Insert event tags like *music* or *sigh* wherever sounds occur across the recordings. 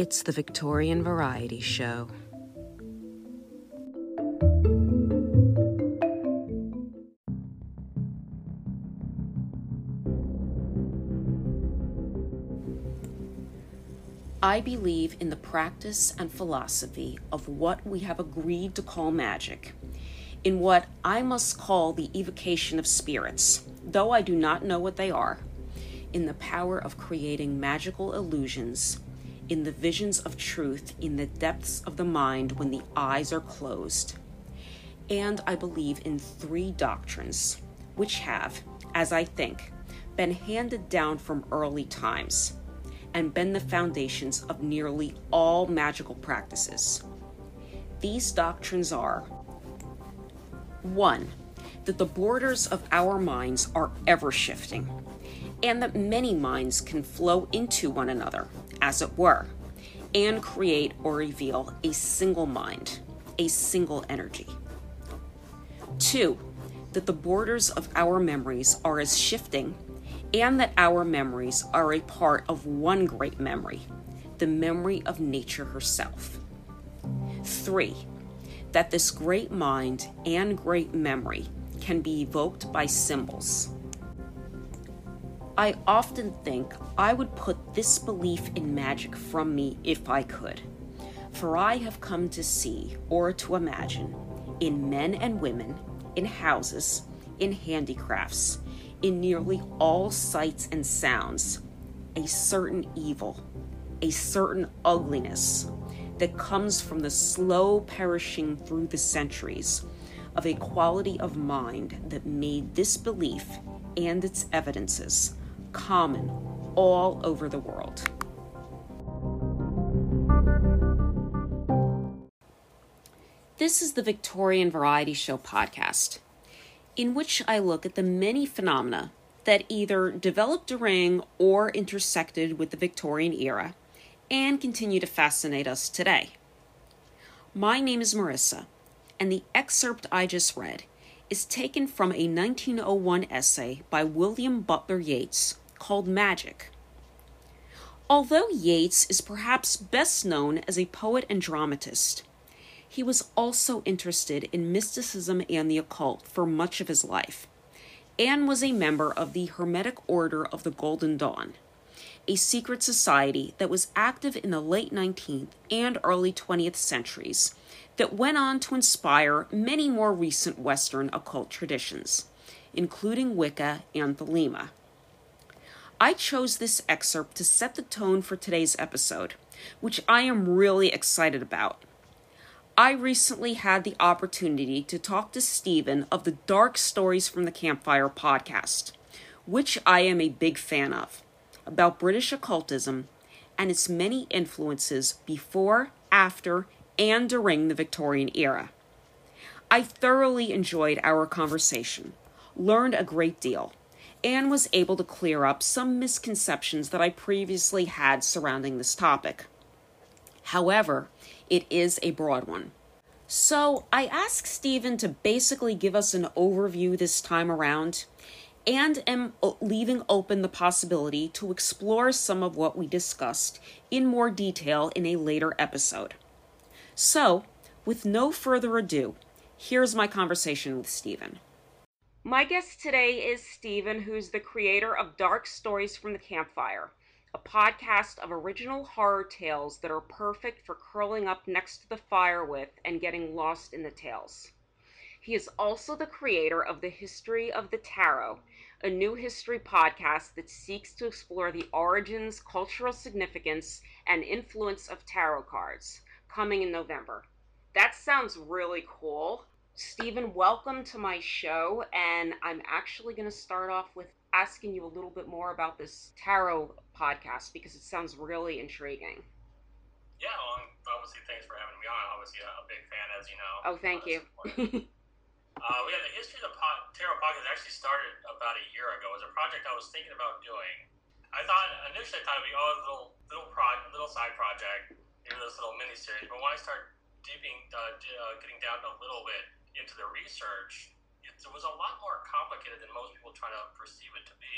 It's the Victorian Variety Show. I believe in the practice and philosophy of what we have agreed to call magic, in what I must call the evocation of spirits, though I do not know what they are, in the power of creating magical illusions, in the visions of truth in the depths of the mind when the eyes are closed. And I believe in three doctrines, which have, as I think, been handed down from early times and been the foundations of nearly all magical practices. These doctrines are 1. That the borders of our minds are ever shifting, and that many minds can flow into one another, as it were, and create or reveal a single mind, a single energy. 2. That the borders of our memories are as shifting and that our memories are a part of one great memory, the memory of nature herself. Three, that this great mind and great memory can be evoked by symbols. I often think I would put this belief in magic from me if I could, for I have come to see or to imagine in men and women, in houses, in handicrafts, in nearly all sights and sounds a certain evil, a certain ugliness that comes from the slow perishing through the centuries of a quality of mind that made this belief and its evidences common all over the world. This is the Victorian Variety Show podcast in which I look at the many phenomena that either developed during or intersected with the Victorian era and continue to fascinate us today. My name is Marissa, and the excerpt I just read is taken from a 1901 essay by William Butler Yeats called Magic. Although Yeats is perhaps best known as a poet and dramatist, he was also interested in mysticism and the occult for much of his life, and was a member of the Hermetic Order of the Golden Dawn, a secret society that was active in the late 19th and early 20th centuries that went on to inspire many more recent Western occult traditions, including Wicca and Thelema. I chose this excerpt to set the tone for today's episode, which I am really excited about I recently had the opportunity to talk to Stephen of the Dark Stories from the Campfire podcast, which I am a big fan of, about British occultism and its many influences before, after, and during the Victorian era. I thoroughly enjoyed our conversation, learned a great deal, and was able to clear up some misconceptions that I previously had surrounding this topic. However, it is a broad one. So I asked Stephen to basically give us an overview this time around and am leaving open the possibility to explore some of what we discussed in more detail in a later episode. So, with no further ado, here's my conversation with Stephen. My guest today is Stephen, who's the creator of Dark Stories from the Campfire a podcast of original horror tales that are perfect for curling up next to the fire with and getting lost in the tales. He is also the creator of The History of the Tarot, a new history podcast that seeks to explore the origins, cultural significance, and influence of tarot cards, coming in November. That sounds really cool. Stephen, welcome to my show, and I'm actually going to start off with asking you a little bit more about this tarot podcast because it sounds really intriguing. Yeah, well, obviously, thanks for having me on. Obviously, a big fan, as you know. Oh, thank uh, you. uh, we had the history of the po- tarot podcast actually started about a year ago. It was a project I was thinking about doing. I thought initially I thought it'd be oh, a little little pro- little side project, maybe this little mini series. But when I started dipping, uh, uh, getting down a little bit into the research, it was a lot more complicated than most people try to perceive it to be.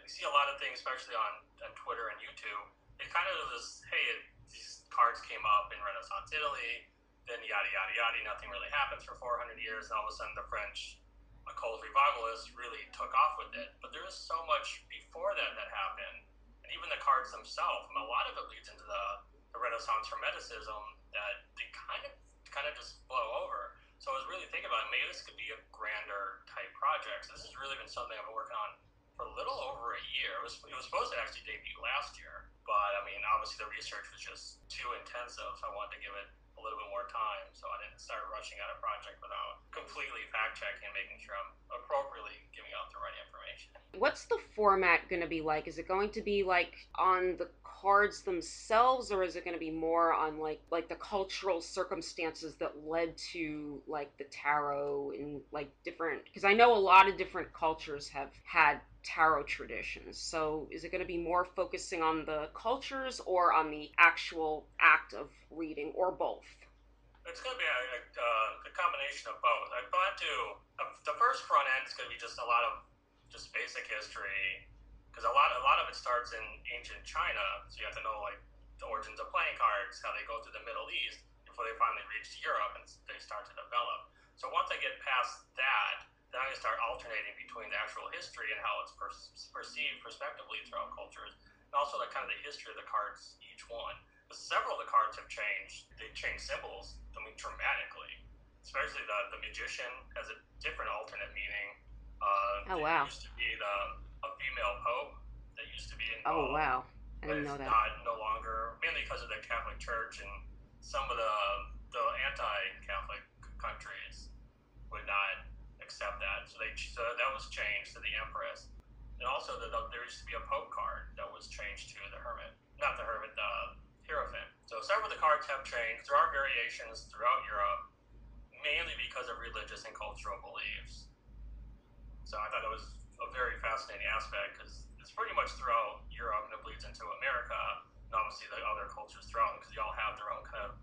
You see a lot of things, especially on, on Twitter and YouTube. It kind of was, hey, these cards came up in Renaissance Italy, then yada yada yada. Nothing really happens for 400 years, and all of a sudden the French occult revivalists really took off with it. But there was so much before that that happened, and even the cards themselves. A lot of it leads into the, the Renaissance Hermeticism that they kind of kind of just blow over. So I was really thinking about maybe this could be a grander type project. So this has really been something I've been working on for a little over a year. It was, it was supposed to actually debut last year, but I mean, obviously the research was just too intensive. So I wanted to give it a little bit more time, so I didn't start rushing out a project without completely fact checking and making sure I'm appropriately giving out the right information. What's the format going to be like? Is it going to be like on the cards themselves, or is it going to be more on like like the cultural circumstances that led to like the tarot and like different? Because I know a lot of different cultures have had tarot traditions. So is it going to be more focusing on the cultures or on the actual act of reading, or both? It's going to be a, a, uh, a combination of both. I plan to the first front end is going to be just a lot of just basic history because a lot a lot of it starts in ancient China. So you have to know like the origins of playing cards, how they go through the Middle East before they finally reach Europe and they start to develop. So once I get past that, then I can start alternating between the actual history and how it's per- perceived prospectively throughout cultures, and also the kind of the history of the cards, each one. But several of the cards have changed. They changed symbols, I mean, dramatically. Especially the, the magician has a different alternate meaning. Uh, oh wow! Used to be the a female pope that used to be in. Oh wow! I didn't know that. Not no longer mainly because of the Catholic Church and some of the the anti-Catholic countries would not accept that. So they so that was changed to the Empress, and also the, the, there used to be a Pope card that was changed to the Hermit, not the Hermit, the Hierophant. So several of the cards have changed. There are variations throughout Europe, mainly because of religious and cultural beliefs. So I thought that was a very fascinating aspect because it's pretty much throughout Europe and it bleeds into America and obviously the other cultures throughout because they all have their own kind of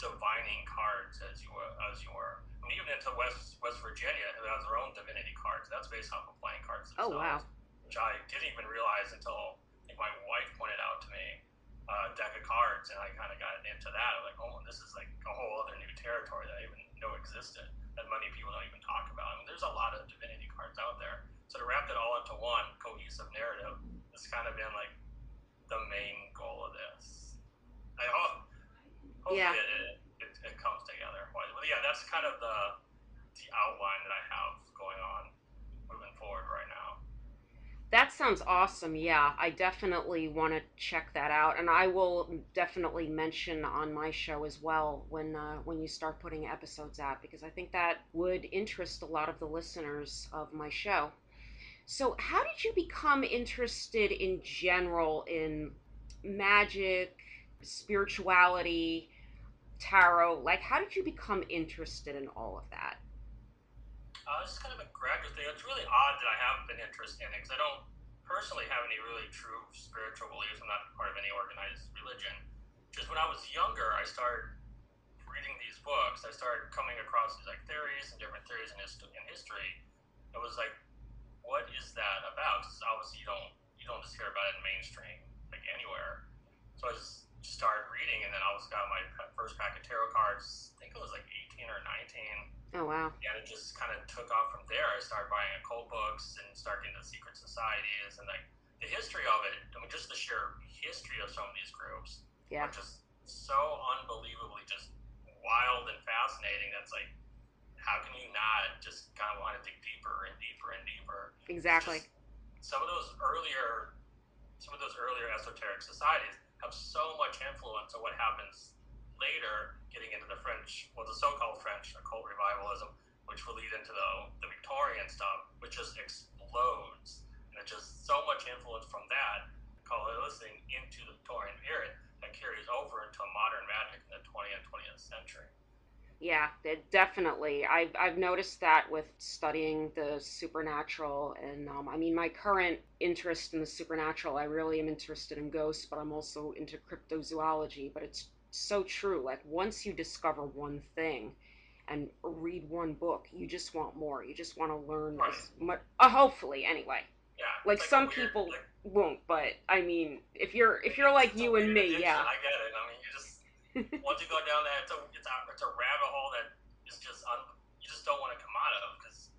divining cards as you were, as you were and even into West West Virginia, who has their own divinity cards. That's based off of playing cards oh, themselves. Oh wow! Which I didn't even realize until I think my wife pointed out to me uh, a deck of cards, and I kind of got into that. I'm like, oh, this is like a whole other new territory that I even know existed that many people don't even talk about. I mean, there's a lot of divinity cards out there. So to wrap it all into one cohesive narrative has kind of been like the main goal of this. I hope. Hopefully yeah. it, it, it comes together. But yeah, that's kind of the the outline that I have going on moving forward right now. That sounds awesome. Yeah, I definitely want to check that out, and I will definitely mention on my show as well when uh, when you start putting episodes out because I think that would interest a lot of the listeners of my show. So, how did you become interested in general in magic, spirituality? tarot? Like, how did you become interested in all of that? Uh, it's kind of a graduate thing. It's really odd that I haven't been interested in it because I don't personally have any really true spiritual beliefs. I'm not part of any organized religion. Just when I was younger, I started reading these books. I started coming across these like theories and different theories in, hist- in history. It was like, what is that about? Because obviously you don't you don't just hear about it in mainstream like anywhere. So I just started reading, and then I was got my first pack of tarot cards. I think it was like 18 or 19. Oh wow! Yeah, it just kind of took off from there. I started buying occult books and starting the secret societies and like the history of it. I mean, just the sheer history of some of these groups. Yeah. Are just so unbelievably just wild and fascinating. That's like, how can you not just kind of want to dig deeper and deeper and deeper? Exactly. Just some of those earlier, some of those earlier esoteric societies have so much influence on what happens later, getting into the French, well, the so-called French occult revivalism, which will lead into the, the Victorian stuff, which just explodes. And it's just so much influence from that, call it listening, into the Victorian period that carries over into modern magic in the 20th and 20th century. Yeah, definitely. I've I've noticed that with studying the supernatural, and um, I mean, my current interest in the supernatural, I really am interested in ghosts, but I'm also into cryptozoology. But it's so true. Like once you discover one thing, and read one book, you just want more. You just want to learn right. as much. Uh, hopefully, anyway. Yeah. Like, some weird, people like, won't, but I mean, if you're if you're like you and me, addiction. yeah. I get it. *laughs* Once you go down that, it's a, it's a, it's a rabbit hole that is just un, you just don't want to come out of because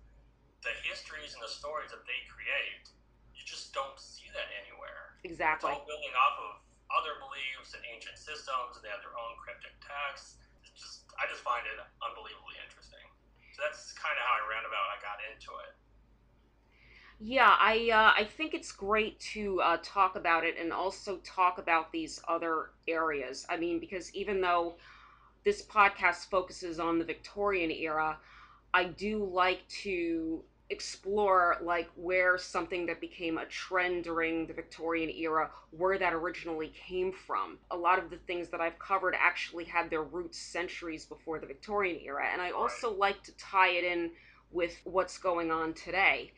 the histories and the stories that they create, you just don't see that anywhere. Exactly. It's all building off of other beliefs and ancient systems, and they have their own cryptic texts. It's just I just find it unbelievably interesting. So that's kind of how I ran about. I got into it. Yeah, I uh, I think it's great to uh, talk about it and also talk about these other areas. I mean, because even though this podcast focuses on the Victorian era, I do like to explore like where something that became a trend during the Victorian era, where that originally came from. A lot of the things that I've covered actually had their roots centuries before the Victorian era, and I also like to tie it in with what's going on today.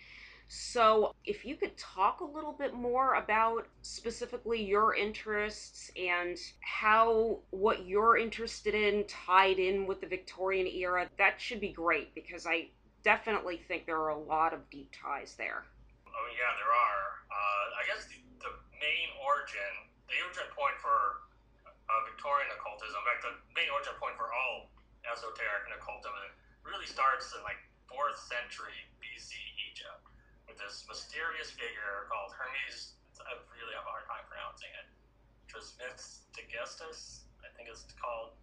So, if you could talk a little bit more about specifically your interests and how what you're interested in tied in with the Victorian era, that should be great because I definitely think there are a lot of deep ties there. Oh, yeah, there are. Uh, I guess the, the, main origin, the origin point for uh, Victorian occultism, in fact, the main origin point for all esoteric and occultism really starts in like 4th century BC Egypt this mysterious figure called Hermes. I really have a hard time pronouncing it. Trismegistus, I think it's called.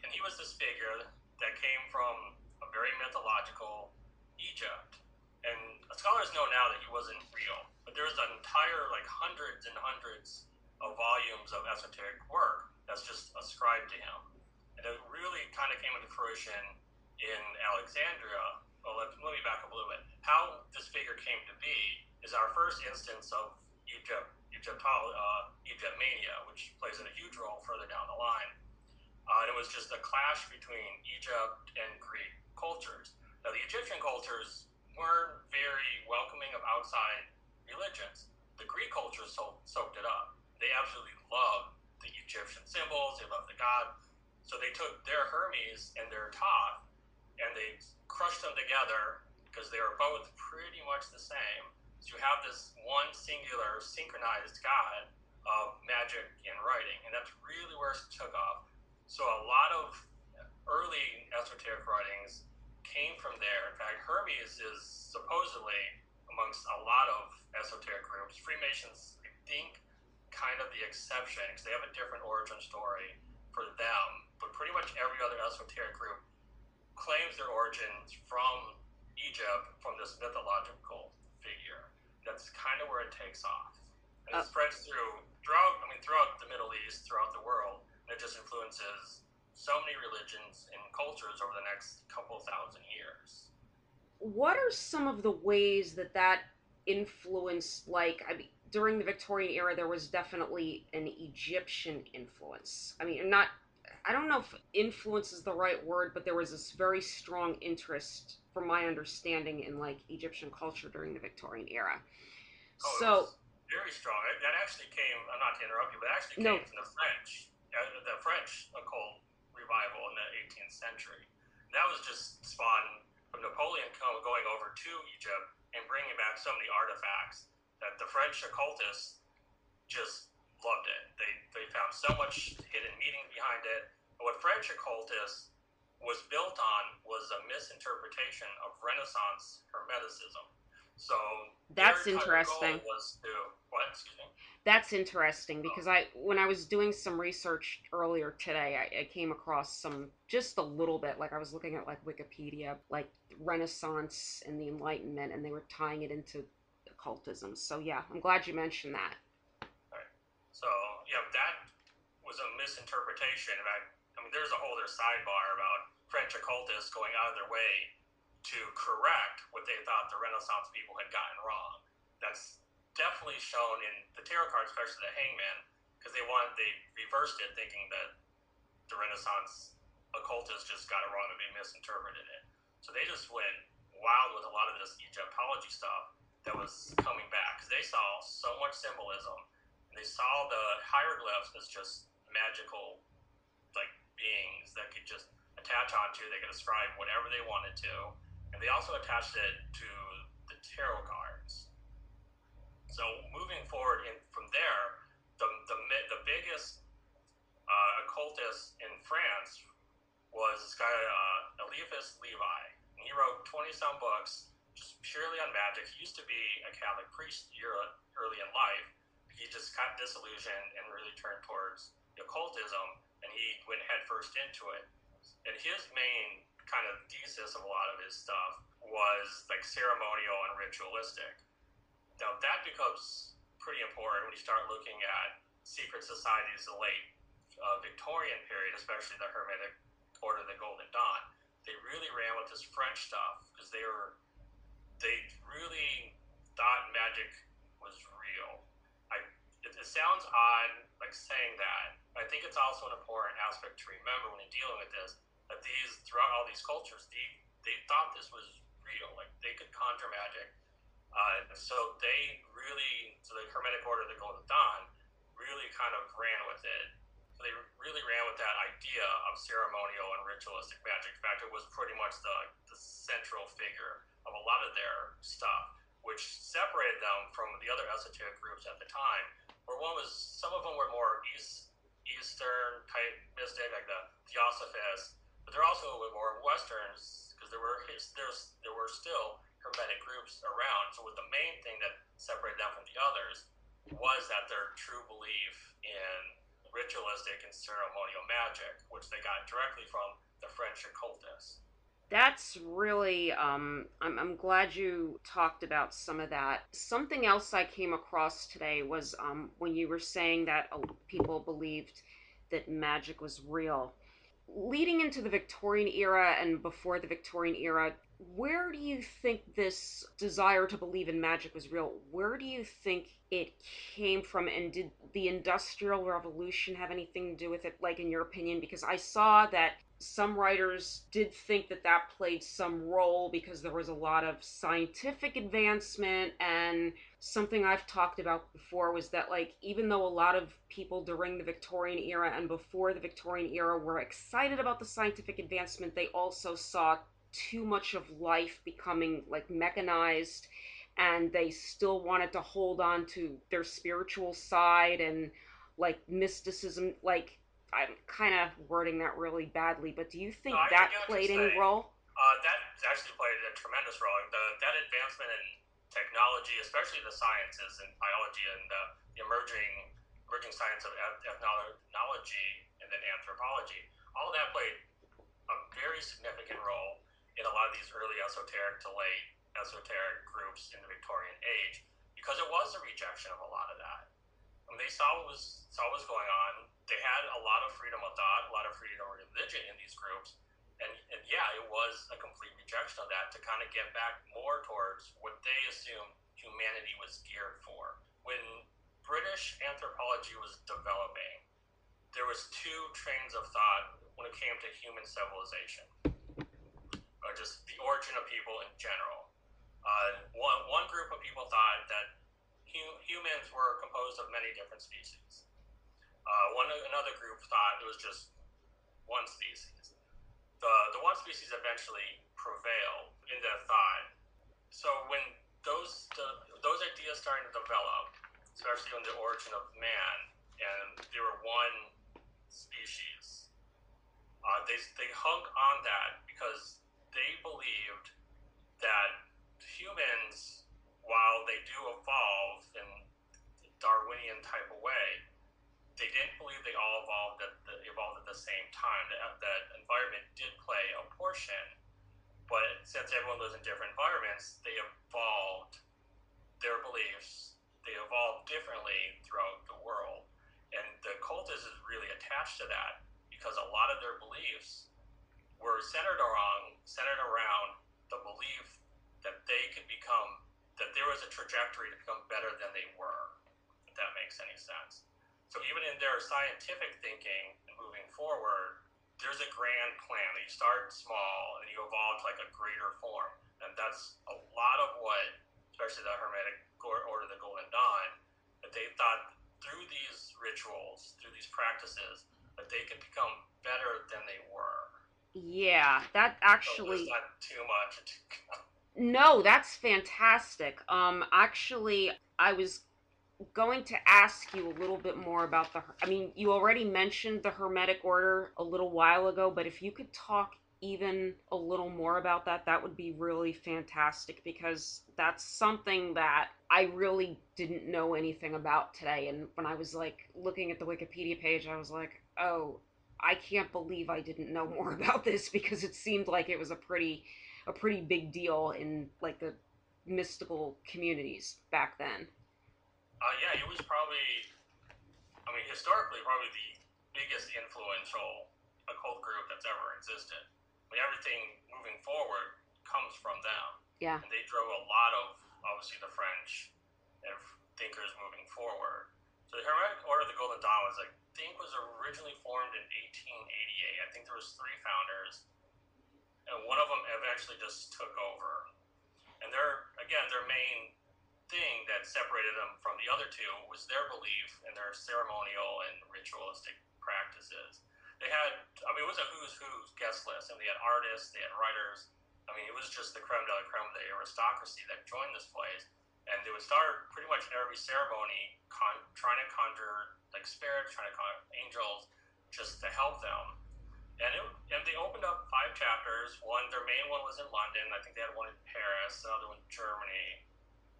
And he was this figure that came from a very mythological Egypt. And scholars know now that he wasn't real, but there's an entire, like hundreds and hundreds of volumes of esoteric work that's just ascribed to him. And it really kind of came into fruition in Alexandria well, let, let me back up a little bit. How this figure came to be is our first instance of Egypt, Egypt, uh, Egyptomania, which plays a huge role further down the line. Uh, and it was just a clash between Egypt and Greek cultures. Now, the Egyptian cultures weren't very welcoming of outside religions. The Greek culture so- soaked it up. They absolutely loved the Egyptian symbols, they loved the god. So they took their Hermes and their Thoth and they crushed them together because they were both pretty much the same. So you have this one singular synchronized God of magic and writing, and that's really where it took off. So a lot of early esoteric writings came from there. In fact, Hermes is supposedly amongst a lot of esoteric groups. Freemasons, I think, kind of the exception because they have a different origin story for them. But pretty much every other esoteric group claims their origins from Egypt, from this mythological figure. That's kind of where it takes off. And it uh, spreads through throughout I mean throughout the Middle East, throughout the world, and it just influences so many religions and cultures over the next couple thousand years. What are some of the ways that that influenced like I mean during the Victorian era there was definitely an Egyptian influence. I mean not I don't know if influence is the right word, but there was this very strong interest, from my understanding, in like Egyptian culture during the Victorian era. Oh, so very strong. That actually came. I'm not to interrupt you, but actually came no. from the French, uh, the French occult revival in the 18th century. That was just spawned from Napoleon going over to Egypt and bringing back so many artifacts that the French occultists just loved it. They, they found so much hidden meaning behind it. But what French occultists was built on was a misinterpretation of Renaissance Hermeticism. So that's interesting. Was to, what? Excuse me. That's interesting because I, when I was doing some research earlier today, I, I, came across some just a little bit. Like I was looking at like Wikipedia, like Renaissance and the Enlightenment, and they were tying it into occultism. So yeah, I'm glad you mentioned that. So yeah, that was a misinterpretation. And I, I mean, there's a whole other sidebar about French occultists going out of their way to correct what they thought the Renaissance people had gotten wrong. That's definitely shown in the tarot cards, especially the Hangman, because they wanted they reversed it, thinking that the Renaissance occultists just got it wrong and they misinterpreted it. So they just went wild with a lot of this Egyptology stuff that was coming back because they saw so much symbolism they saw the hieroglyphs as just magical, like beings that could just attach onto. They could ascribe whatever they wanted to, and they also attached it to the tarot cards. So moving forward in, from there, the the, the biggest uh, occultist in France was this guy uh, Eliphas Levi. And he wrote twenty some books just purely on magic. He used to be a Catholic priest early in life, he just got disillusioned and really turned towards occultism, and he went headfirst into it. And his main kind of thesis of a lot of his stuff was like ceremonial and ritualistic. Now that becomes pretty important when you start looking at secret societies of the late uh, Victorian period, especially the Hermetic Order of the Golden Dawn. They really ran with this French stuff because they were they really thought magic was it, sounds odd like saying that. I think it's also an important aspect to remember when you're dealing with this that these throughout all these cultures, they they thought this was real. Like they could conjure magic. Uh, so they really, so the Hermetic Order the Golden Dawn really kind of ran with it. So they really ran with that idea of ceremonial and ritualistic magic. In fact, it was pretty much the, the central figure of a lot of their stuff, which separated them from the other esoteric groups at the time. Where one was, some of them were more East, Eastern type mystic, like the Theosophists, but they're also a little more Westerns because there were there's there were still hermetic groups around. So, the main thing that separated them from the others was that their true belief in ritualistic and ceremonial magic, which they got directly from the French occultists. That's really, um, I'm, I'm glad you talked about some of that. Something else I came across today was um, when you were saying that uh, people believed that magic was real. Leading into the Victorian era and before the Victorian era, where do you think this desire to believe in magic was real? Where do you think it came from? And did the Industrial Revolution have anything to do with it, like in your opinion? Because I saw that some writers did think that that played some role because there was a lot of scientific advancement and something I've talked about before was that like even though a lot of people during the Victorian era and before the Victorian era were excited about the scientific advancement they also saw too much of life becoming like mechanized and they still wanted to hold on to their spiritual side and like mysticism like i'm kind of wording that really badly but do you think no, that played any role? Uh, that actually played a tremendous role. The, that advancement in technology especially the sciences and biology and the emerging emerging science of ethnology and then anthropology all that played a very significant role in a lot of these early esoteric to late esoteric groups in the Victorian age because it was a rejection of a lot of that. They saw what was saw what was going on, they had a lot of freedom of thought, a lot of freedom of religion in these groups. And, and yeah, it was a complete rejection of that to kind of get back more towards what they assumed humanity was geared for. When British anthropology was developing, there was two trains of thought when it came to human civilization or just the origin of people in general. Uh, one, one group of people thought that hu- humans were composed of many different species. Uh, one another group thought it was just one species. The the one species eventually prevailed in their thought. So when those the, those ideas started to develop, especially on the origin of man, and they were one species, uh, they they hung on that because they believed that humans, while they do evolve in Darwinian type of way, they didn't believe they all evolved at the, evolved at the same time. That, uh, that environment did play a portion, but since everyone lives in different environments, they evolved their beliefs. They evolved differently throughout the world, and the cultist is really attached to that because a lot of their beliefs were centered around centered around the belief that they could become that there was a trajectory to become better than they were. If that makes any sense. So even in their scientific thinking and moving forward, there's a grand plan. That you start small and you evolve to like a greater form, and that's a lot of what, especially the Hermetic Order, the Golden Dawn, that they thought through these rituals, through these practices, that they could become better than they were. Yeah, that actually. So not too much. no, that's fantastic. Um, actually, I was going to ask you a little bit more about the. I mean, you already mentioned the Hermetic Order a little while ago, but if you could talk even a little more about that, that would be really fantastic because that's something that I really didn't know anything about today. And when I was like looking at the Wikipedia page, I was like, oh, I can't believe I didn't know *laughs* more about this because it seemed like it was a pretty a pretty big deal in like the mystical communities back then. Uh, yeah, it was probably, I mean, historically, probably the biggest influential occult group that's ever existed. I mean, everything moving forward comes from them. Yeah. And they drove a lot of, obviously, the French thinkers moving forward. So the Hermetic Order of the Golden Dawn was, I think, was originally formed in 1888. I think there was three founders, and one of them eventually just took over. And their, again, their main thing that separated them from the other two was their belief in their ceremonial and ritualistic practices. They had, I mean, it was a who's who's guest list, and they had artists, they had writers. I mean, it was just the creme de la creme of the aristocracy that joined this place. And they would start pretty much every ceremony con- trying to conjure like spirits, trying to conjure angels, just to help them. And, it, and they opened up five chapters. One, their main one was in London. I think they had one in Paris, another one in Germany,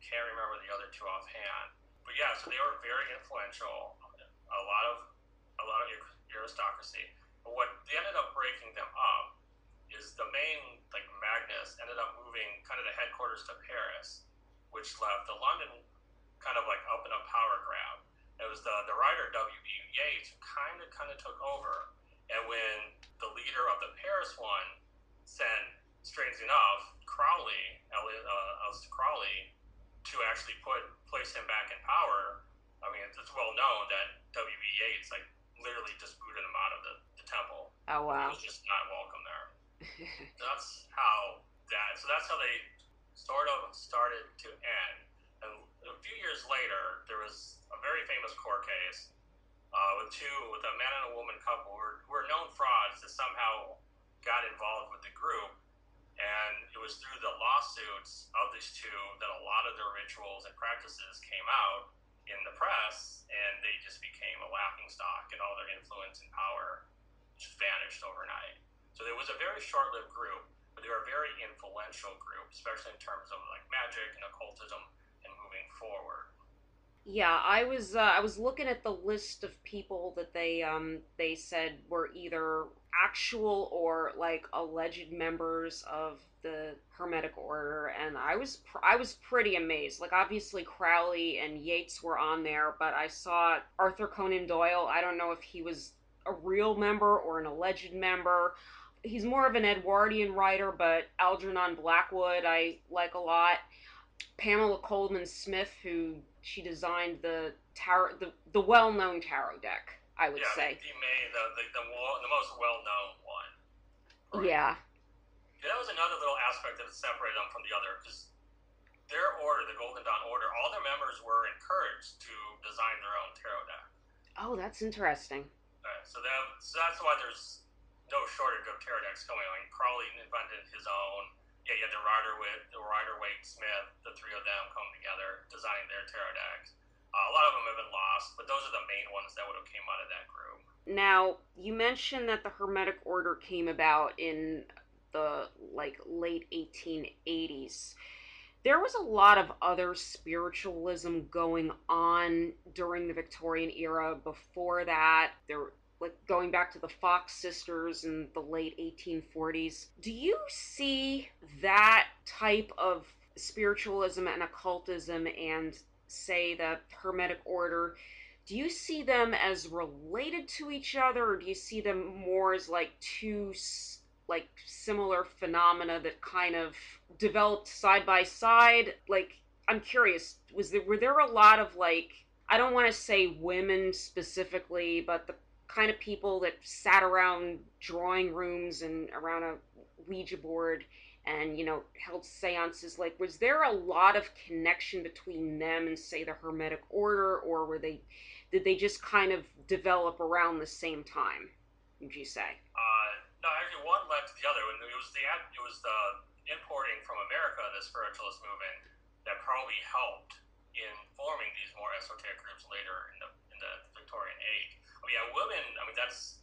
can't remember the other two offhand. But yeah, so they were very influential. A lot of a lot of aristocracy. But what they ended up breaking them up is the main like Magnus ended up moving kind of the headquarters to Paris, which left the London kind of like up in a power grab. It was the the writer W. B. Yeats who kind of kind of took over. And when the leader of the Paris one sent, strange enough, Crowley, Elliot, uh, Crowley, to actually put place him back in power, I mean, it's, it's well known that W.B. Yeats like literally just booted him out of the, the temple. Oh wow! He was just not welcome there. so *laughs* that's how that. So that's how they sort of started to end. And a few years later, there was a very famous court case uh, with two, with a man and a woman couple who were, who were known frauds that somehow got involved with the group and it was through the lawsuits of these two that a lot of their rituals and practices came out in the press, and they just became a laughing stock, and all their influence and power just vanished overnight. So it was a very short-lived group, but they were a very influential group, especially in terms of like magic and occultism and moving forward. Yeah, I was uh, I was looking at the list of people that they um they said were either actual or like alleged members of the Hermetic Order, and I was pr- I was pretty amazed. Like obviously Crowley and Yeats were on there, but I saw Arthur Conan Doyle. I don't know if he was a real member or an alleged member. He's more of an Edwardian writer, but Algernon Blackwood I like a lot. Pamela Colman Smith, who she designed the tarot, the, the well-known tarot deck. I would yeah, say. The, main, the, the, the, the most well-known one. Right? Yeah. yeah. That was another little aspect that separated them from the other, because their order, the Golden Dawn Order, all their members were encouraged to design their own tarot deck. Oh, that's interesting. Right, so, that, so that's why there's no shortage of tarot decks coming. Like Crowley invented his own yeah, you had the Rider with the Rider Waite Smith, the three of them come together, designing their tarot decks. Uh, a lot of them have been lost, but those are the main ones that would have came out of that group. Now, you mentioned that the Hermetic Order came about in the like late 1880s. There was a lot of other spiritualism going on during the Victorian era before that. There like going back to the Fox sisters in the late 1840s. Do you see that type of spiritualism and occultism and say the Hermetic order? Do you see them as related to each other, or do you see them more as like two like similar phenomena that kind of developed side by side? Like, I'm curious, was there were there a lot of like I don't want to say women specifically, but the kind of people that sat around drawing rooms and around a Ouija board and, you know, held seances. Like, was there a lot of connection between them and, say, the Hermetic Order, or were they, did they just kind of develop around the same time, would you say? Uh, no, actually, one led to the other. And it was the, it was the importing from America, the spiritualist movement, that probably helped in forming these more esoteric groups later in the, in the Victorian age. Mean, yeah, women. I mean, that's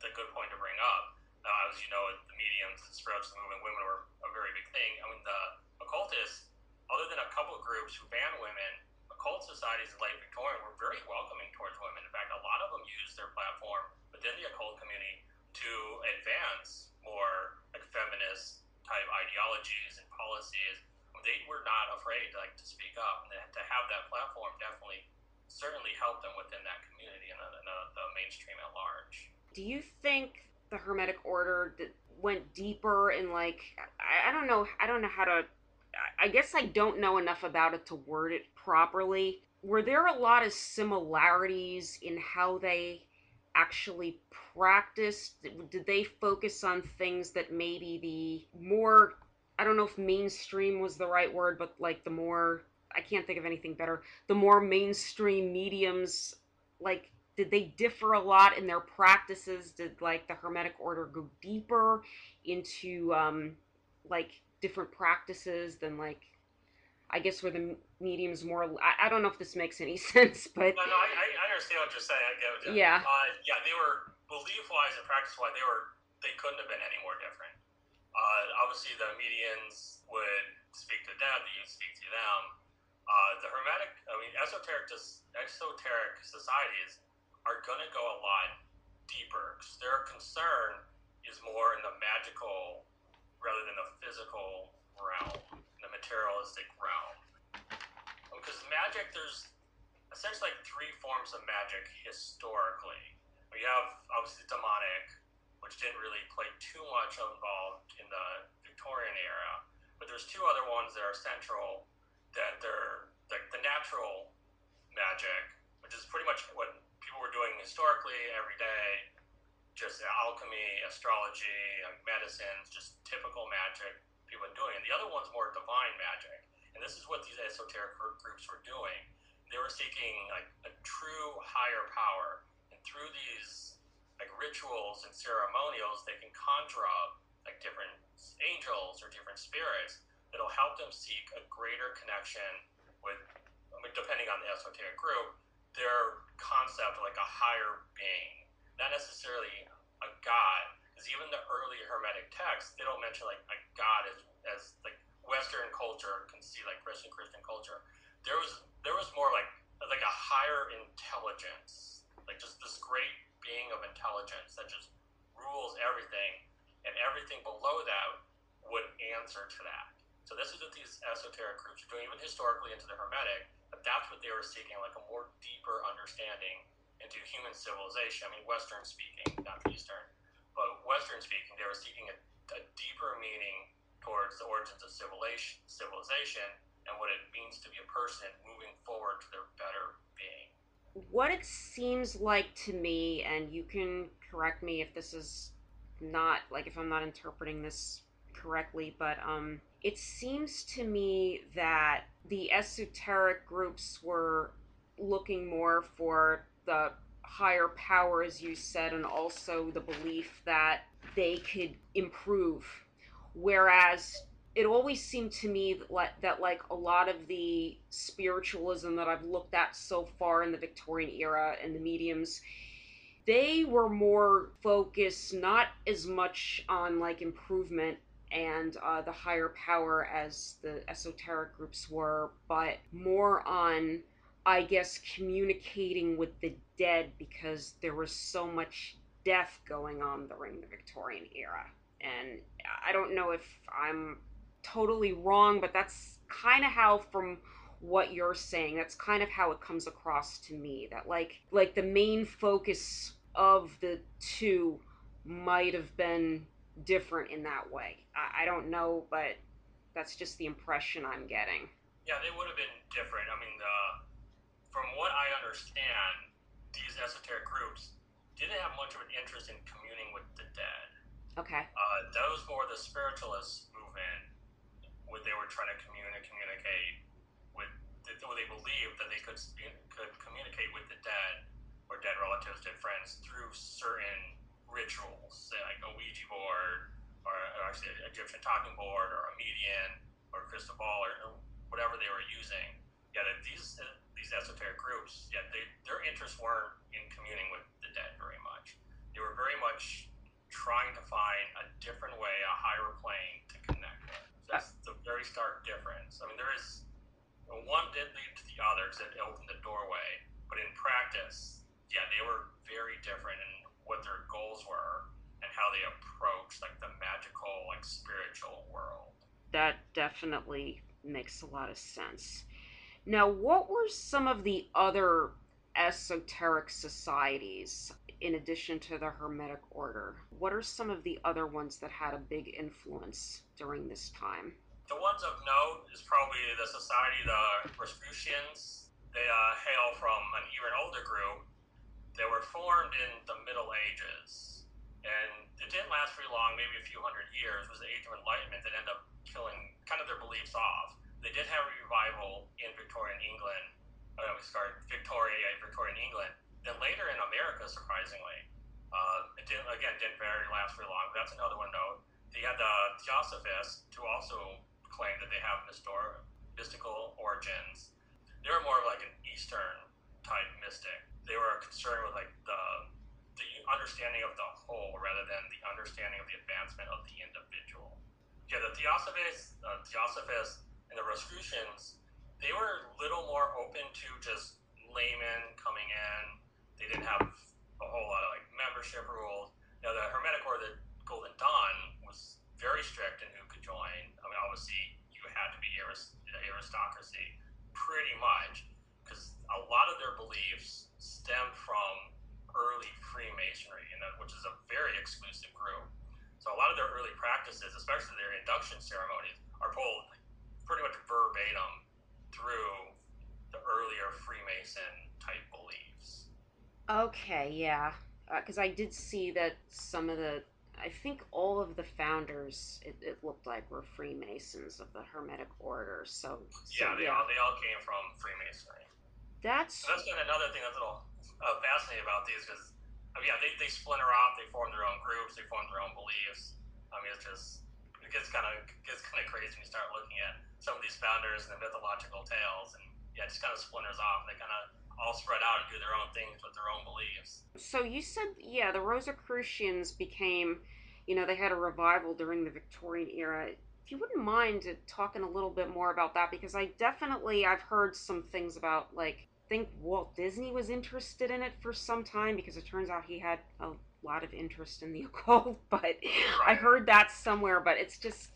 the good point to bring up. Uh, as you know, the mediums, the spiritual movement, women were a very big thing. I mean, the occultists, other than a couple of groups who banned women, occult societies in late Victorian were very welcoming towards women. In fact, a lot of them used their platform within the occult community to advance more like feminist type ideologies and policies. They were not afraid like to speak up, and to have that platform definitely certainly helped them within that community and the, the mainstream at large. Do you think the Hermetic Order that went deeper and like I, I don't know I don't know how to I guess I don't know enough about it to word it properly. Were there a lot of similarities in how they actually practiced? Did they focus on things that maybe the more I don't know if mainstream was the right word, but like the more I can't think of anything better. The more mainstream mediums like did they differ a lot in their practices? Did like the Hermetic Order go deeper into um, like different practices than like I guess where the mediums more? I, I, don't know if this makes any *laughs* sense, but no, no, I, I understand what you're saying. I get it. Yeah, uh, yeah, they were belief wise and practice wise, they were they couldn't have been any more different. Uh, obviously, the mediums would speak to them, you'd speak to them. Uh, the hermetic, I mean, esoteric, esoteric societies are going to go a lot deeper their concern is more in the magical rather than the physical realm, the materialistic realm. Um, because magic, there's essentially like three forms of magic historically. We have obviously demonic, which didn't really play too much involved in the Victorian era, but there's two other ones that are central that they're like the natural magic, which is pretty much what people were doing historically every day, just alchemy, astrology, medicines, just typical magic people were doing. And the other one's more divine magic. And this is what these esoteric groups were doing. They were seeking like a true higher power. And through these like rituals and ceremonials, they can conjure up like different angels or different spirits that'll help them seek a greater connection with, depending on the esoteric group, their concept of like a higher being, not necessarily a god. Because even the early Hermetic texts, they don't mention like a god as, as like Western culture can see like Christian Christian culture. There was there was more like like a higher intelligence, like just this great being of intelligence that just rules everything, and everything below that would answer to that. So this is what these esoteric groups are doing, even historically into the Hermetic that's what they were seeking, like a more deeper understanding into human civilization. I mean, Western speaking, not Eastern, but Western speaking, they were seeking a, a deeper meaning towards the origins of civilization, civilization and what it means to be a person moving forward to their better being. What it seems like to me, and you can correct me if this is not like if I'm not interpreting this correctly, but um, it seems to me that the esoteric groups were looking more for the higher power, as you said, and also the belief that they could improve. Whereas it always seemed to me that like, that like a lot of the spiritualism that I've looked at so far in the Victorian era and the mediums, they were more focused not as much on like improvement and uh, the higher power as the esoteric groups were, but more on, I guess, communicating with the dead because there was so much death going on during the Victorian era. And I don't know if I'm totally wrong, but that's kind of how, from what you're saying, that's kind of how it comes across to me. That like, like the main focus of the two might have been different in that way. I, I don't know, but that's just the impression I'm getting. Yeah, they would have been different. I mean, uh, from what I understand, these esoteric groups didn't have much of an interest in communing with the dead. Okay. Uh, that was more the spiritualist movement, where they were trying to communicate, communicate with, where they believed that they could could communicate with the dead or dead relatives, dead friends through certain rituals, say like a Ouija board, or, actually an Egyptian talking board, or a medium, or crystal ball, or, whatever they were using. Yet these uh, these esoteric groups, yet they, their interests weren't in communing with the dead very much. They were very much trying to find a different way, a higher plane to connect with. That's the very stark difference. I mean, there is one did lead to the others that opened the doorway, but in practice, yeah, they were very different and what their goals were and how they approached like the magical, like spiritual world. That definitely makes a lot of sense. Now, what were some of the other esoteric societies in addition to the Hermetic Order? What are some of the other ones that had a big influence during this time? The ones of note is probably the Society of the Rosicrucians. They uh, hail from an even older group. They were formed in the Middle Ages, and it didn't last very long, maybe a few hundred years. Was the Age of Enlightenment that ended up killing kind of their beliefs off. They did have a revival in Victorian England. Uh, sorry, Victoria, Victorian England. Then later in America, surprisingly, uh, it didn't again didn't very last very long. But that's another one note. They had the Theosophists, who also claim that they have mystical origins. They were more of like an Eastern type mystic. They were concerned with like the the understanding of the whole rather than the understanding of the advancement of the individual. Yeah, the Theosophists, uh, Theosophists and the Rosicrucians, they were a little more open to just laymen coming in. They didn't have a whole lot of like membership rules. Now the Hermetic or the Golden Dawn was very strict in who could join. I mean, obviously you had to be arist- aristocracy, pretty much, because a lot of their beliefs stem from early Freemasonry, and which is a very exclusive group. So a lot of their early practices, especially their induction ceremonies, are pulled pretty much verbatim through the earlier Freemason type beliefs. Okay, yeah, because uh, I did see that some of the I think all of the founders, it, it, looked like, were Freemasons of the Hermetic Order. So, so yeah, they yeah. all they all came from Freemasonry. That's so that's been another thing that's a little uh, fascinating about these because, I mean, yeah, they, they splinter off, they form their own groups, they form their own beliefs. I mean, it's just it gets kind of gets kind of crazy when you start looking at some of these founders and the mythological tales, and yeah, it just kind of splinters off. They kind of all spread out and do their own things with their own beliefs. So you said, yeah, the Rosicrucians became, you know, they had a revival during the Victorian era. If you wouldn't mind talking a little bit more about that, because I definitely I've heard some things about like I think Walt Disney was interested in it for some time because it turns out he had a lot of interest in the *laughs* occult, but. I heard that somewhere. But it's just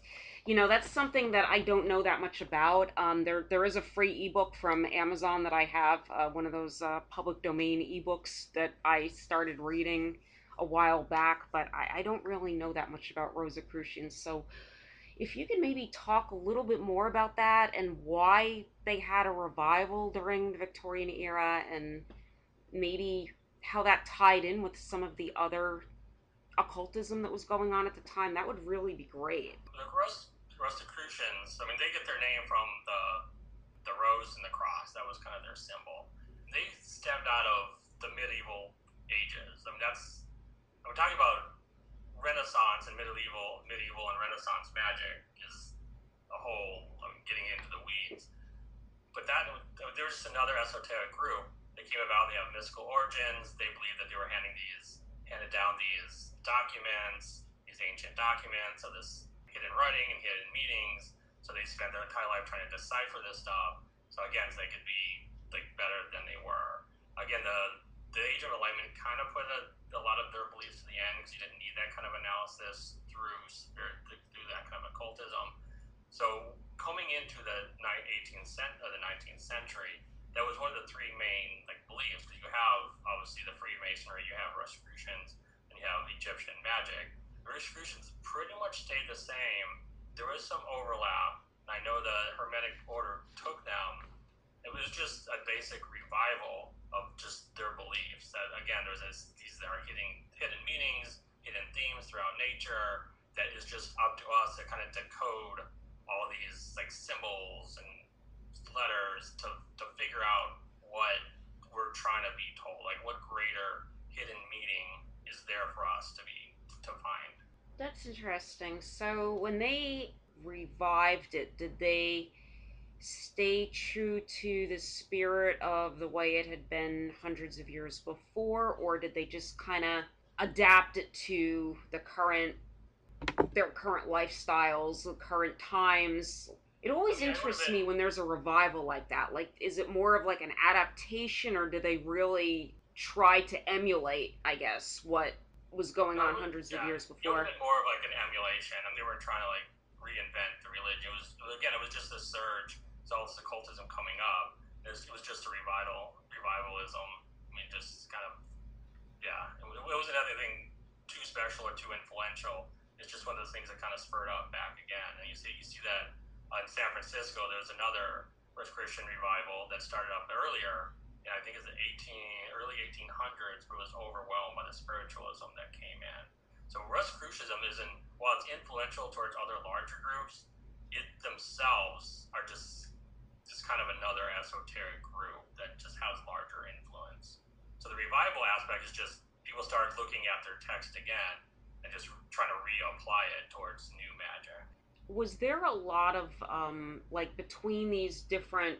you know that's something that I don't know that much about. Um, there there is a free ebook from Amazon that I have, uh, one of those uh, public domain ebooks that I started reading a while back, but I, I don't really know that much about Rosicrucians. So if you could maybe talk a little bit more about that and why they had a revival during the Victorian era and maybe how that tied in with some of the other occultism that was going on at the time, that would really be great. The Rust, Rosicrucians, I mean, they get their name from the the rose and the cross. That was kind of their symbol. They stemmed out of the medieval ages. I mean, that's I'm talking about Renaissance and medieval, medieval and Renaissance magic is a whole. I'm getting into the weeds, but that there's just another esoteric group that came about. They have mystical origins. They believe that they were handing these handed down these documents, these ancient documents of this hidden writing and hidden meetings. So they spent their entire life trying to decipher this stuff. So again, so they could be like better than they were. Again, the the Age of Enlightenment kind of put a, a lot of their beliefs to the end because you didn't need that kind of analysis through spirit through that kind of occultism. So coming into the 18th cent- uh, the 19th century, that was one of the three main like beliefs because you have obviously the Freemasonry, you have Rosicrucians, and you have Egyptian magic. The Rosicrucians pretty much stayed the same. There was some overlap. I know the Hermetic Order took them. It was just a basic revival of just their beliefs. That again, there's this, these are hidden hidden meanings, hidden themes throughout nature. That is just up to us to kind of decode all these like symbols and letters to, to figure out what we're trying to be told, like what greater hidden meaning is there for us to be to find. That's interesting. So when they revived it, did they stay true to the spirit of the way it had been hundreds of years before, or did they just kind of adapt it to the current their current lifestyles, the current times? It always interests me when there's a revival like that. Like, is it more of like an adaptation, or do they really try to emulate, I guess, what was going on hundreds yeah, of years before? been more of like an emulation. I mean, they weren't trying to like reinvent the religion. It was again, it was just a surge. This occultism coming up. It was, just a revival, revivalism. I mean, just kind of, yeah. It, was, it wasn't anything too special or too influential. It's just one of those things that kind of spurred up back again. And you see, you see that in San Francisco. There's another First Christian revival that started up earlier. Yeah, I think it's the 18 early 1800s, but was overwhelmed by the spiritualism that came in. So Rosicrucianism isn't while it's influential towards other larger groups, it themselves are just just kind of another esoteric group that just has larger influence. So the revival aspect is just people start looking at their text again and just trying to reapply it towards new magic. was there a lot of um like between these different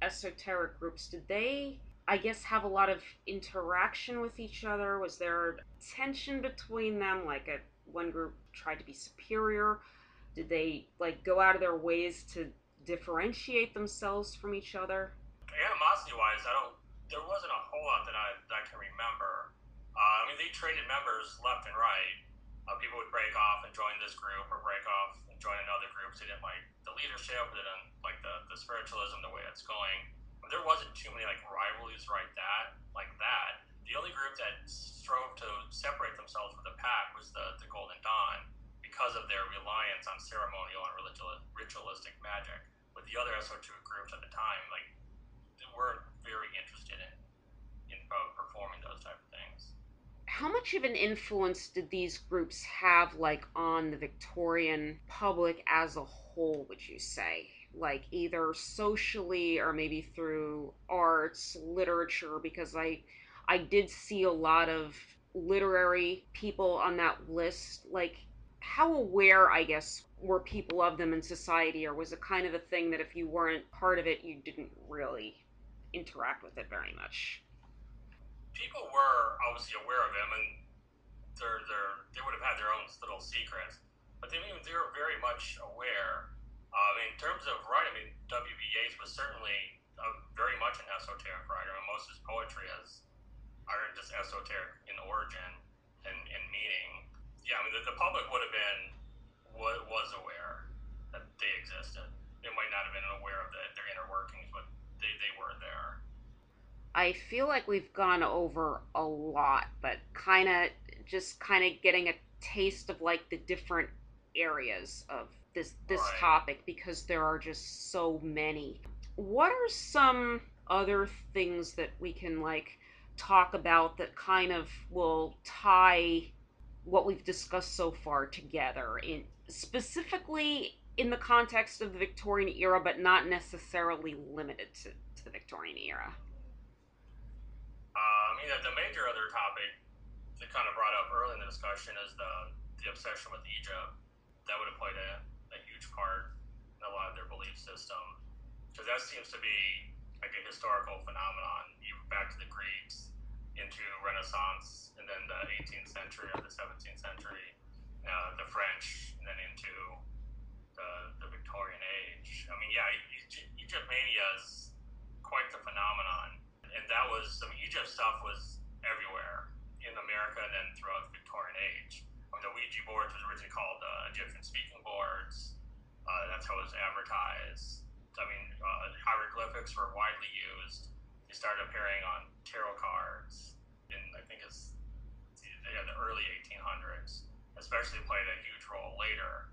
esoteric groups did they i guess have a lot of interaction with each other was there tension between them like a one group tried to be superior did they like go out of their ways to differentiate themselves from each other Animosity wise, I don't. There wasn't a whole lot that I that I can remember. Uh, I mean, they traded members left and right. Uh, people would break off and join this group, or break off and join another group. They didn't like the leadership, they didn't like the, the spiritualism, the way it's going. But there wasn't too many like rivalries like that, like that. The only group that strove to separate themselves from the pack was the, the Golden Dawn because of their reliance on ceremonial and ritual, ritualistic magic. With the other esoteric groups at the time, like they weren't very interested in in performing those type of things. how much of an influence did these groups have like on the victorian public as a whole would you say like either socially or maybe through arts literature because i i did see a lot of literary people on that list like how aware i guess were people of them in society or was it kind of a thing that if you weren't part of it you didn't really interact with it very much People were obviously aware of them, and they're, they're, they would have had their own little secrets, but they, mean, they were very much aware. Uh, in terms of writing, I mean, W.B. Yeats was certainly uh, very much an esoteric writer, and most of his poetry is are just esoteric in origin and, and meaning. Yeah, I mean, the, the public would have been was, was aware that they existed. They might not have been aware of the, their inner workings, but they, they were there. I feel like we've gone over a lot, but kind of just kind of getting a taste of like the different areas of this this Right. topic because there are just so many. What are some other things that we can like talk about that kind of will tie what we've discussed so far together in specifically in the context of the Victorian era but not necessarily limited to, to the Victorian era? Uh, I mean, the, the major other topic that kind of brought up early in the discussion is the the obsession with Egypt. That would have played a, a huge part in a lot of their belief system, because that seems to be like a historical phenomenon, even back to the Greeks, into Renaissance, and then the 18th century or the 17th century, uh, the French, and then into the, the Victorian age. I mean, yeah, Egypt, Egyptomania is quite the phenomenon and that was I mean, Egypt stuff was everywhere in America and then throughout the Victorian age. I mean, the Ouija boards was originally called uh, Egyptian speaking boards. Uh, that's how it was advertised. I mean, uh, hieroglyphics were widely used. Started appearing on tarot cards in I think it's yeah, the early 1800s. Especially played a huge role later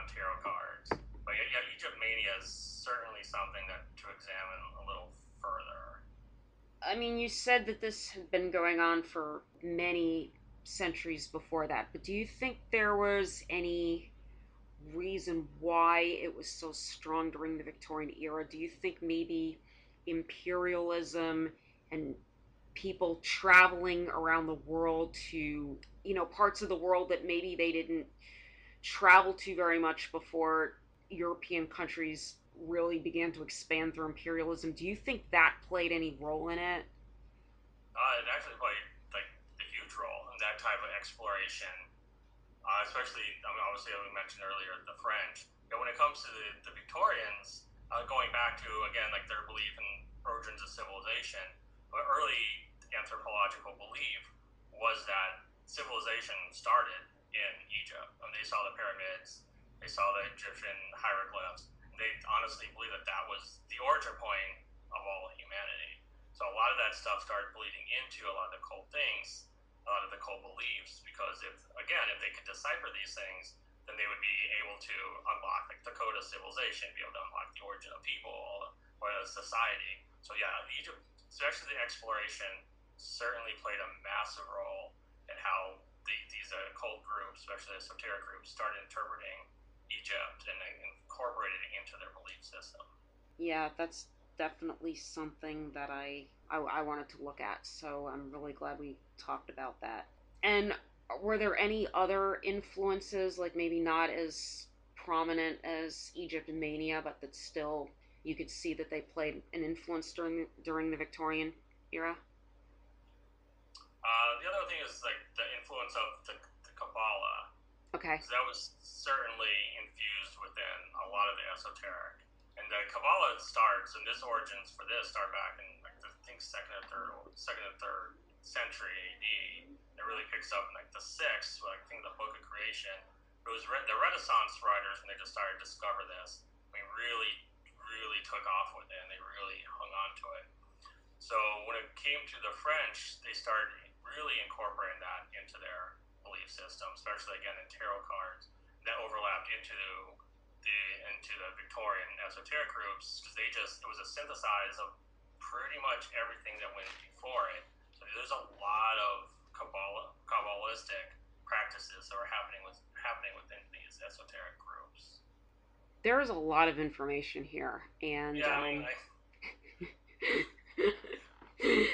on tarot cards. But yeah, Egyptomania is certainly something that to examine a little further. I mean, you said that this had been going on for many centuries before that, but do you think there was any reason why it was so strong during the Victorian era? Do you think maybe imperialism and people traveling around the world to, you know, parts of the world that maybe they didn't travel to very much before European countries really began to expand through imperialism. Do you think that played any role in it? Uh, it actually played like a huge role in that type of exploration, uh, especially I mean, obviously we mentioned earlier the French. know, when it comes to the, the Victorians, uh, going back to again like their belief in origins of civilization, but early anthropological belief was that civilization started in Egypt. When they saw the pyramids, they saw the Egyptian hieroglyphs. They honestly believe that that was the origin point of all humanity. So a lot of that stuff started bleeding into a lot of the cult things, a lot of the cult beliefs, because if again, if they could decipher these things, then they would be able to unlock like the code of civilization, be able to unlock the origin of people or a society. So yeah, Egypt, especially the exploration, certainly played a massive role in how the, these uh, cult groups, especially the esoteric groups, started interpreting Egypt and incorporating it into their belief system. Yeah, that's definitely something that I, I, I wanted to look at. So I'm really glad we talked about that. And were there any other influences, like maybe not as prominent as Egyptomania, but that still you could see that they played an influence during during the Victorian era? Uh, the other thing is like the influence of the, the Kabbalah. Okay. That was certainly infused within a lot of the esoteric. And the Kabbalah starts, and this origins for this start back in like I think second and third, second and third century AD. It really picks up in like the sixth, like I think the Book of Creation. It was re- the Renaissance writers when they just started to discover this. Mean, really, really took off with it, and they really hung on to it. So when it came to the French, they started really incorporating that into their belief system, especially again in tarot cards that overlapped into the into the Victorian esoteric groups because they just it was a synthesize of pretty much everything that went before it. There's a lot of Kabbalah, Kabbalistic practices that are happening with happening within these esoteric groups. There is a lot of information here, and yeah, um, I mean, I...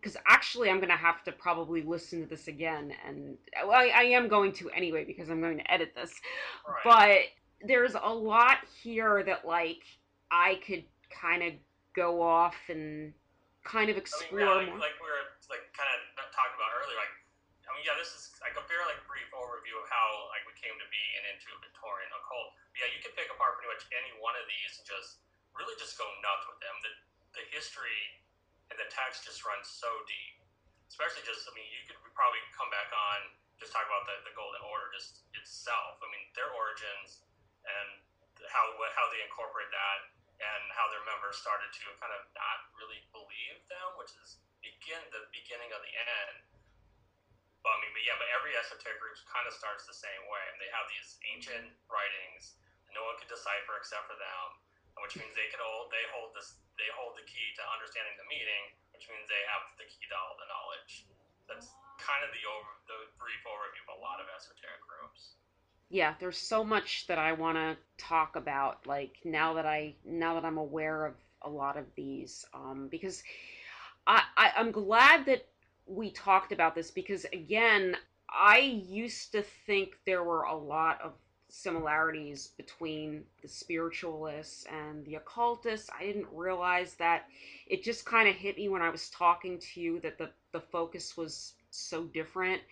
because *laughs* actually I'm going to have to probably listen to this again, and well, I, I, am going to anyway because I'm going to edit this. Right. But there's a lot here that like I could kind of go off and kind of explore I mean, yeah, like, like, we were like kind of talking about earlier. Like, I mean, yeah, this is like a very like brief overview of how like we came to be and into Victorian occult. But yeah, you can pick apart pretty much any one of these and just really just go nuts with them. The the history and the text just runs so deep. Especially just, I mean, you could probably come back on just talk about the, the Golden Order just itself. I mean, their origins and how how they incorporate that and how their members started to kind of not really believe them, which is begin the beginning of the end. But I mean, but yeah, but every esoteric group kind of starts the same way, and they have these ancient writings that no one could decipher except for them, which means they could hold they hold this they hold the key to understanding the meaning, which means they have the key to all the knowledge. That's kind of the over the brief overview of a lot of esoteric groups yeah, there's so much that I want to talk about. Like now that I now that I'm aware of a lot of these, um, because I, I I'm glad that we talked about this because again, I used to think there were a lot of similarities between the spiritualists and the occultists. I didn't realize that. It just kind of hit me when I was talking to you that the the focus was so different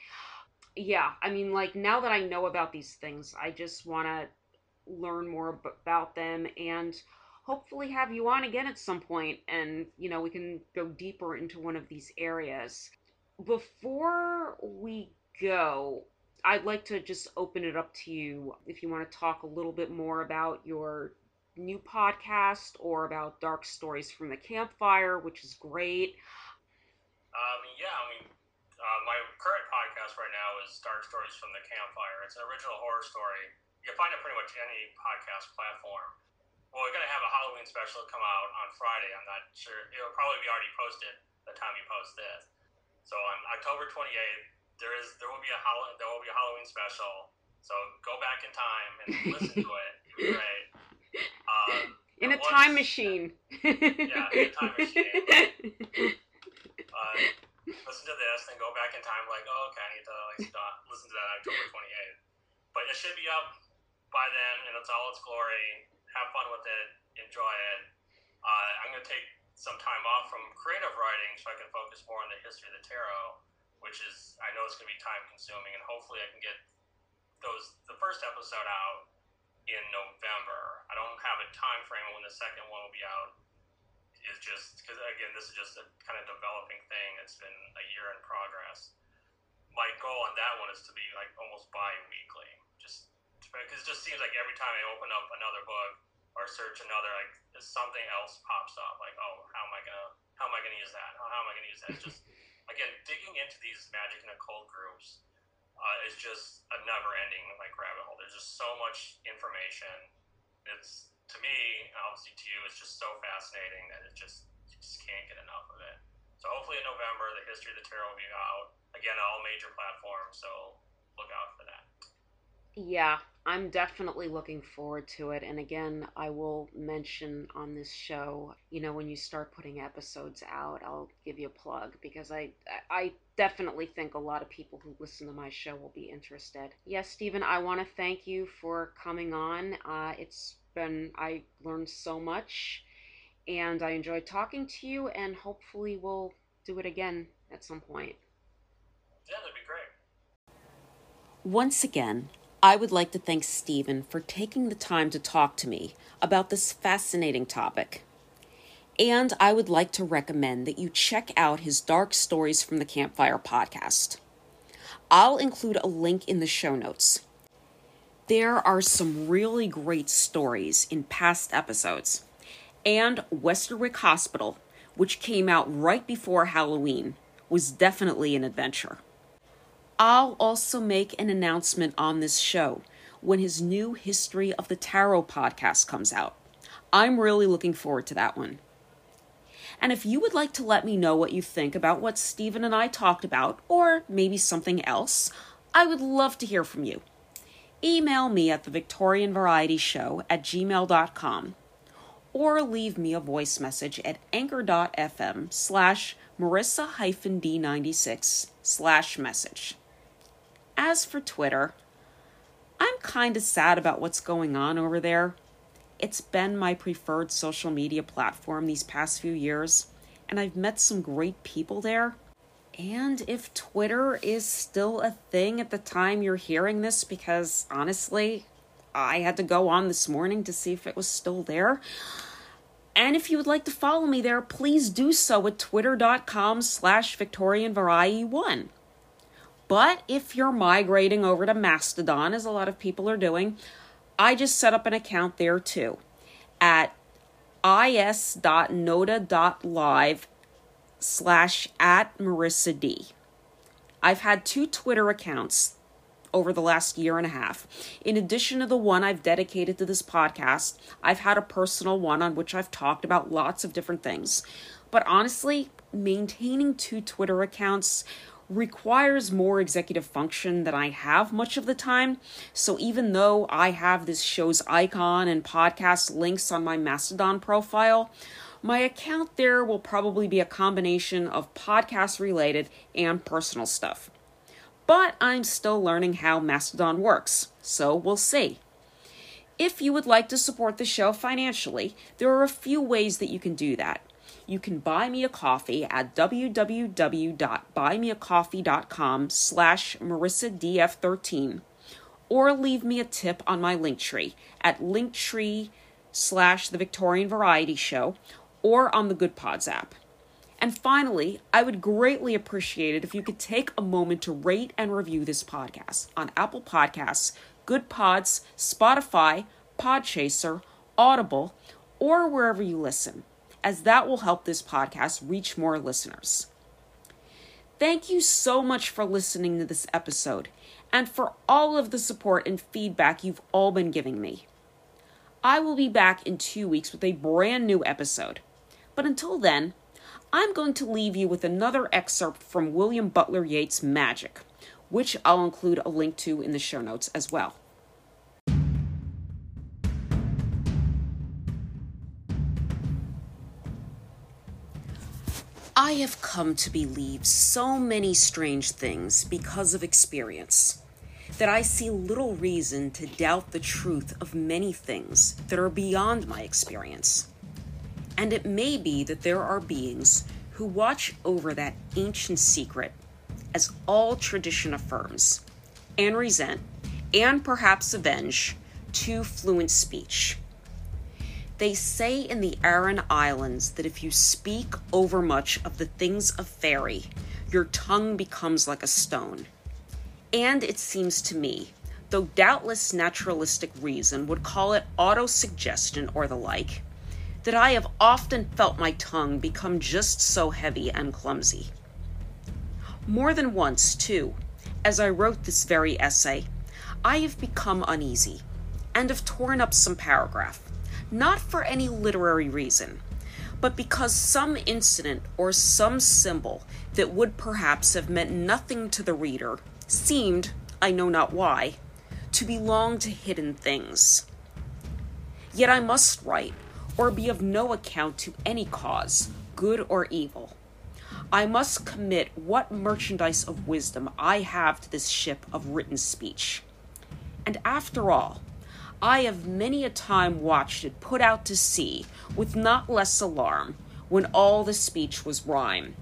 yeah, I mean, like now that I know about these things, I just want to learn more about them and hopefully have you on again at some point and, you know, we can go deeper into one of these areas. Before we go, I'd like to just open it up to you if you want to talk a little bit more about your new podcast or about Dark Stories from the Campfire, which is great. Um, yeah, I mean, uh, my current podcast right now is Dark Stories from the Campfire. It's an original horror story. You can find it pretty much any podcast platform. Well, we're going to have a Halloween special come out on Friday. I'm not sure. It'll probably be already posted the time you post this. So on October 28th, there is there will be a there will be a Halloween special. So go back in time and listen to it. Great. *laughs* Um, in a time machine. yeah, in a time machine. *laughs* Uh, listen to this, then go back in time, like, oh, okay, I need to like stop, listen to that October 28th. But it should be up by then and its all its glory. Have fun with it, enjoy it. Uh, I'm going to take some time off from creative writing so I can focus more on the history of the tarot, which is, I know it's going to be time consuming, and hopefully I can get those the first episode out in November. I don't have a time frame when the second one will be out. Is just because again, this is just a kind of developing thing. It's been a year in progress. My goal on that one is to be like almost bi-weekly, just because it just seems like every time I open up another book or search another, like something else pops up. Like, oh, how am I gonna how am I gonna use that? How, am I gonna use that? It's just again digging into these magic and occult groups uh, is just a never-ending like rabbit hole. There's just so much information. It's to me, obviously to you, it's just so fascinating that it just you just can't get enough of it. So hopefully in November, the history of the tarot will be out again on all major platforms. So look out for that. Yeah, I'm definitely looking forward to it. And again, I will mention on this show, you know, when you start putting episodes out, I'll give you a plug because I I definitely think a lot of people who listen to my show will be interested. Yes, Stephen, I want to thank you for coming on. Uh, it's been I learned so much, and I enjoyed talking to you. And hopefully, we'll do it again at some point. Yeah, that'd be great. Once again, I would like to thank Stephen for taking the time to talk to me about this fascinating topic. And I would like to recommend that you check out his Dark Stories from the Campfire podcast. I'll include a link in the show notes. There are some really great stories in past episodes. And Westerwick Hospital, which came out right before Halloween, was definitely an adventure. I'll also make an announcement on this show when his new History of the Tarot podcast comes out. I'm really looking forward to that one. And if you would like to let me know what you think about what Stephen and I talked about, or maybe something else, I would love to hear from you. Email me at the Victorian Variety Show at gmail.com or leave me a voice message at anchor.fm slash marissa d96 slash message. As for Twitter, I'm kind of sad about what's going on over there. It's been my preferred social media platform these past few years, and I've met some great people there. And if Twitter is still a thing at the time you're hearing this, because honestly, I had to go on this morning to see if it was still there. And if you would like to follow me there, please do so at twitter.com slash victorianvariety1. But if you're migrating over to Mastodon, as a lot of people are doing, I just set up an account there too at is.noda.live slash at Marissa D. I've had two Twitter accounts over the last year and a half. In addition to the one I've dedicated to this podcast, I've had a personal one on which I've talked about lots of different things. But honestly, maintaining two Twitter accounts requires more executive function than I have much of the time. So even though I have this show's icon and podcast links on my Mastodon profile, my account there will probably be a combination of podcast related and personal stuff. But I'm still learning how Mastodon works, so we'll see. If you would like to support the show financially, there are a few ways that you can do that you can buy me a coffee at www.buymeacoffee.com slash marissadf13 or leave me a tip on my Linktree at linktree slash the Victorian Variety Show or on the Goodpods app. And finally, I would greatly appreciate it if you could take a moment to rate and review this podcast on Apple Podcasts, Goodpods, Spotify, Podchaser, Audible, or wherever you listen as that will help this podcast reach more listeners. Thank you so much for listening to this episode and for all of the support and feedback you've all been giving me. I will be back in two weeks with a brand new episode. But until then, I'm going to leave you with another excerpt from William Butler Yeats' Magic, which I'll include a link to in the show notes as well. I have come to believe so many strange things because of experience that I see little reason to doubt the truth of many things that are beyond my experience. And it may be that there are beings who watch over that ancient secret, as all tradition affirms, and resent, and perhaps avenge too fluent speech. They say in the Aran Islands that if you speak overmuch of the things of fairy, your tongue becomes like a stone. And it seems to me, though doubtless naturalistic reason would call it autosuggestion or the like, that I have often felt my tongue become just so heavy and clumsy. More than once, too, as I wrote this very essay, I have become uneasy and have torn up some paragraph, not for any literary reason, but because some incident or some symbol that would perhaps have meant nothing to the reader seemed, I know not why, to belong to hidden things. Yet I must write, or be of no account to any cause, good or evil. I must commit what merchandise of wisdom I have to this ship of written speech. And after all, I have many a time watched it put out to sea with not less alarm when all the speech was rhyme